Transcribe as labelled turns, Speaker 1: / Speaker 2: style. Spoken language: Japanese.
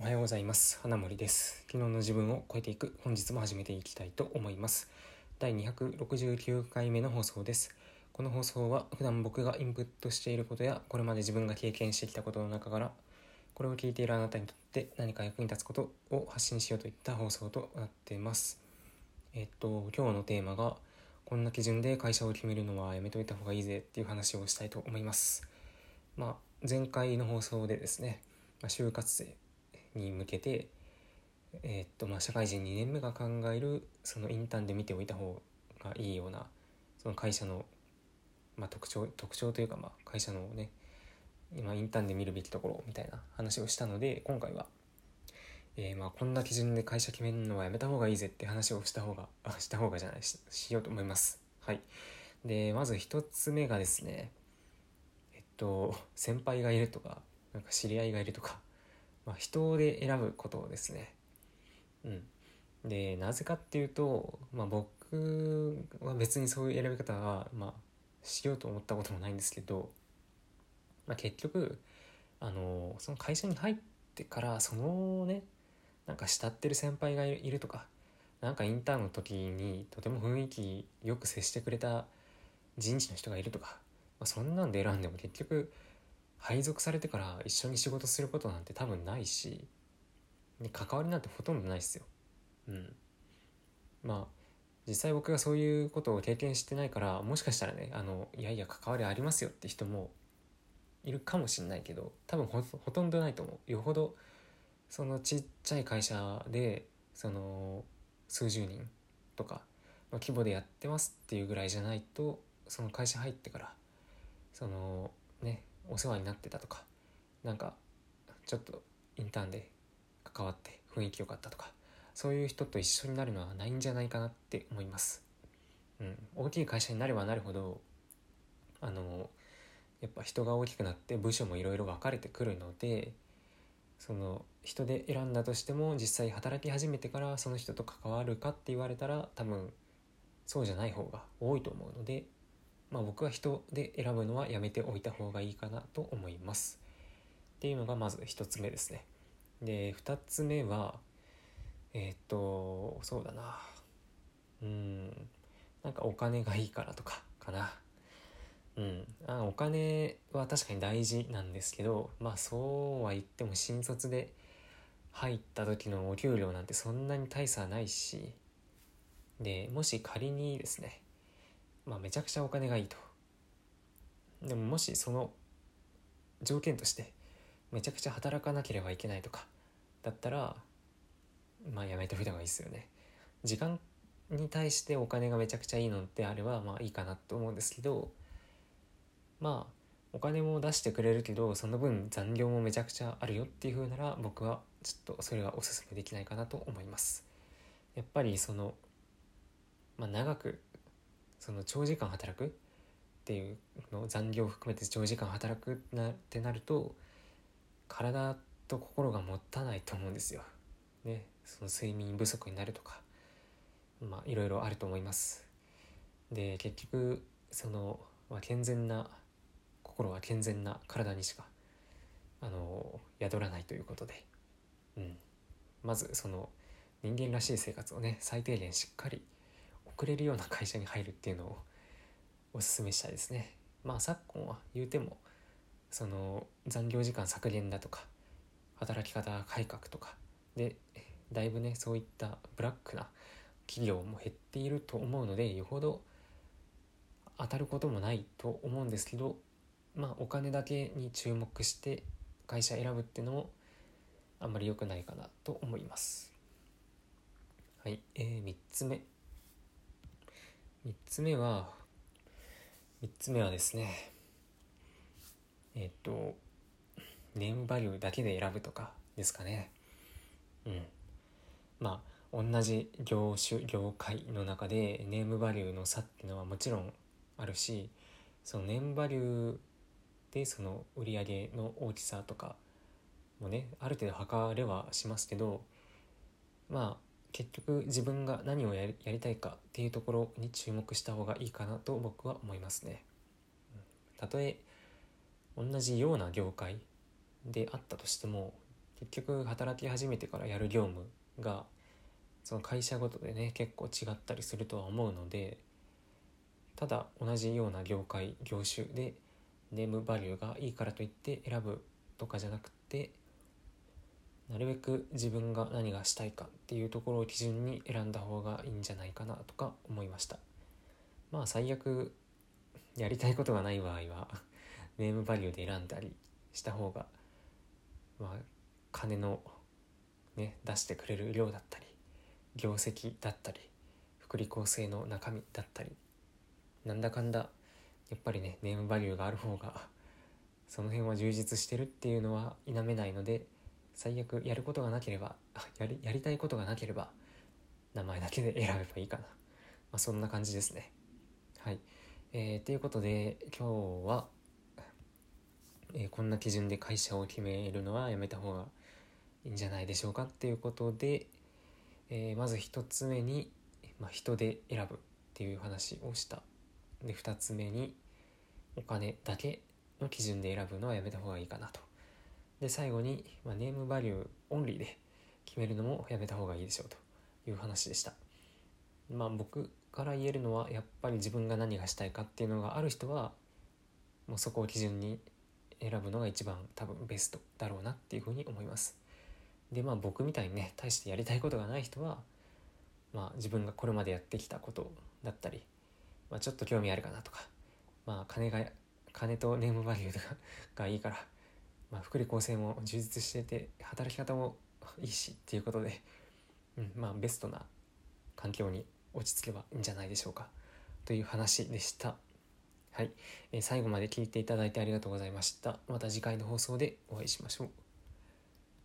Speaker 1: おはようございます。花森です。昨日の自分を超えていく本日も始めていきたいと思います。第269回目の放送です。この放送は普段僕がインプットしていることやこれまで自分が経験してきたことの中からこれを聞いているあなたにとって何か役に立つことを発信しようといった放送となっています。えっと今日のテーマがこんな基準で会社を決めるのはやめといた方がいいぜっていう話をしたいと思います。まあ前回の放送でですね、ま、就活生に向けて、えー、っとまあ、社会人2年目が考えるそのインターンで見ておいた方がいいようなその会社の、まあ、特徴特徴というか、まあ、会社のね今インターンで見るべきところみたいな話をしたので今回は、えー、まあこんな基準で会社決めるのはやめた方がいいぜって話をした方が した方がじゃないししようと思います。はい、でまず1つ目がですねえっと先輩がいるとかなんか知り合いがいるとかまあ、人で選ぶことですね。うん、でなぜかっていうと、まあ、僕は別にそういう選び方は、まあ、しようと思ったこともないんですけど、まあ、結局あのその会社に入ってからそのねなんか慕ってる先輩がいるとかなんかインターンの時にとても雰囲気よく接してくれた人事の人がいるとか、まあ、そんなんで選んでも結局配属されてから一緒に仕事することなんて多分ないし関わりなんてほとんどないっすよ。うん。まあ実際僕がそういうことを経験してないからもしかしたらねあのいやいや関わりありますよって人もいるかもしんないけど多分ほとんどないと思う。よほどそのちっちゃい会社でその数十人とかの規模でやってますっていうぐらいじゃないとその会社入ってからそのお世話になってたとかなんかちょっとインターンで関わって雰囲気良かったとかそういう人と一緒になるのはないんじゃないかなって思います。うん、大きい会社になればなるほどあのやっぱ人が大きくなって部署もいろいろ分かれてくるのでその人で選んだとしても実際働き始めてからその人と関わるかって言われたら多分そうじゃない方が多いと思うのでまあ、僕は人で選ぶのはやめておいた方がいいかなと思います。っていうのがまず1つ目ですね。で2つ目はえー、っとそうだなうんなんかお金がいいからとかかな。うん、あお金は確かに大事なんですけどまあそうは言っても新卒で入った時のお給料なんてそんなに大差ないしでもし仮にですねまあ、めちゃくちゃお金がいいと。でももしその条件としてめちゃくちゃ働かなければいけないとかだったらまあやめておいた方がいいですよね。時間に対してお金がめちゃくちゃいいのであればまあいいかなと思うんですけどまあお金も出してくれるけどその分残業もめちゃくちゃあるよっていう風なら僕はちょっとそれはおすすめできないかなと思います。やっぱりそのまあ長くその長時間働くっていうの残業を含めて長時間働くなってなると体と心が持たないと思うんですよ。ね、その睡眠不足になるとかまあいろいろあると思います。で結局その、まあ、健全な心は健全な体にしかあの宿らないということで、うん、まずその人間らしい生活をね最低限しっかり送れるような会社に入るっていうのをおすすめしたいですね。まあ昨今は言うてもその残業時間削減だとか働き方改革とかでだいぶねそういったブラックな企業も減っていると思うのでよほど当たることもないと思うんですけどまあお金だけに注目して会社選ぶっていうのもあんまり良くないかなと思います。はい、えー、3つ目3つ目は3つ目はですねえっとネームバリューだけで選ぶとかですかね。うん。まあ同じ業種業界の中でネームバリューの差っていうのはもちろんあるしそのネームバリューでその売り上げの大きさとかもねある程度測れはしますけどまあ結局自分が何をやりやりたいかっていうところに注目した方がいいかなと僕は思いますね。たとえ同じような業界であったとしても結局働き始めてからやる業務がその会社ごとでね結構違ったりするとは思うのでただ同じような業界業種でネームバリューがいいからといって選ぶとかじゃなくてなるべく自分が何がしたいかっていうところを基準に選んだ方がいいんじゃないかなとか思いました。まあ最悪やりたいことがない場合は ネームバリューで選んだりした方がまあ金のね出してくれる量だったり業績だったり福利厚生の中身だったりなんだかんだやっぱりねネームバリューがある方がその辺は充実してるっていうのは否めないので最悪やることがなければ やりやりたいことがなければ名前だけで選べばいいかな、まあ、そんな感じですね。はい。えー、ということで今日は、えー、こんな基準で会社を決めるのはやめた方がいいんじゃないでしょうかっていうことで、えー、まず1つ目に、まあ、人で選ぶっていう話をした。で2つ目にお金だけの基準で選ぶのはやめた方がいいかなと。で最後に、まあ、ネームバリューオンリーで決めるのもやめた方がいいでしょうという話でした。まあ僕から言えるのはやっぱり自分が何がしたいかっていうのがある人はもうそこを基準に選ぶのが一番多分ベストだろうなっていうふうに思います。でまあ僕みたいにね大してやりたいことがない人はまあ自分がこれまでやってきたことだったり、まあ、ちょっと興味あるかなとかまあ金が金とネームバリューがいいからまあ、福利厚生も充実してて働き方もいいしっていうことで、うんまあ、ベストな環境に落ち着けばいいんじゃないでしょうかという話でした。はい、えー、最後まで聞いていただいてありがとうございました。また次回の放送でお会いしましょう。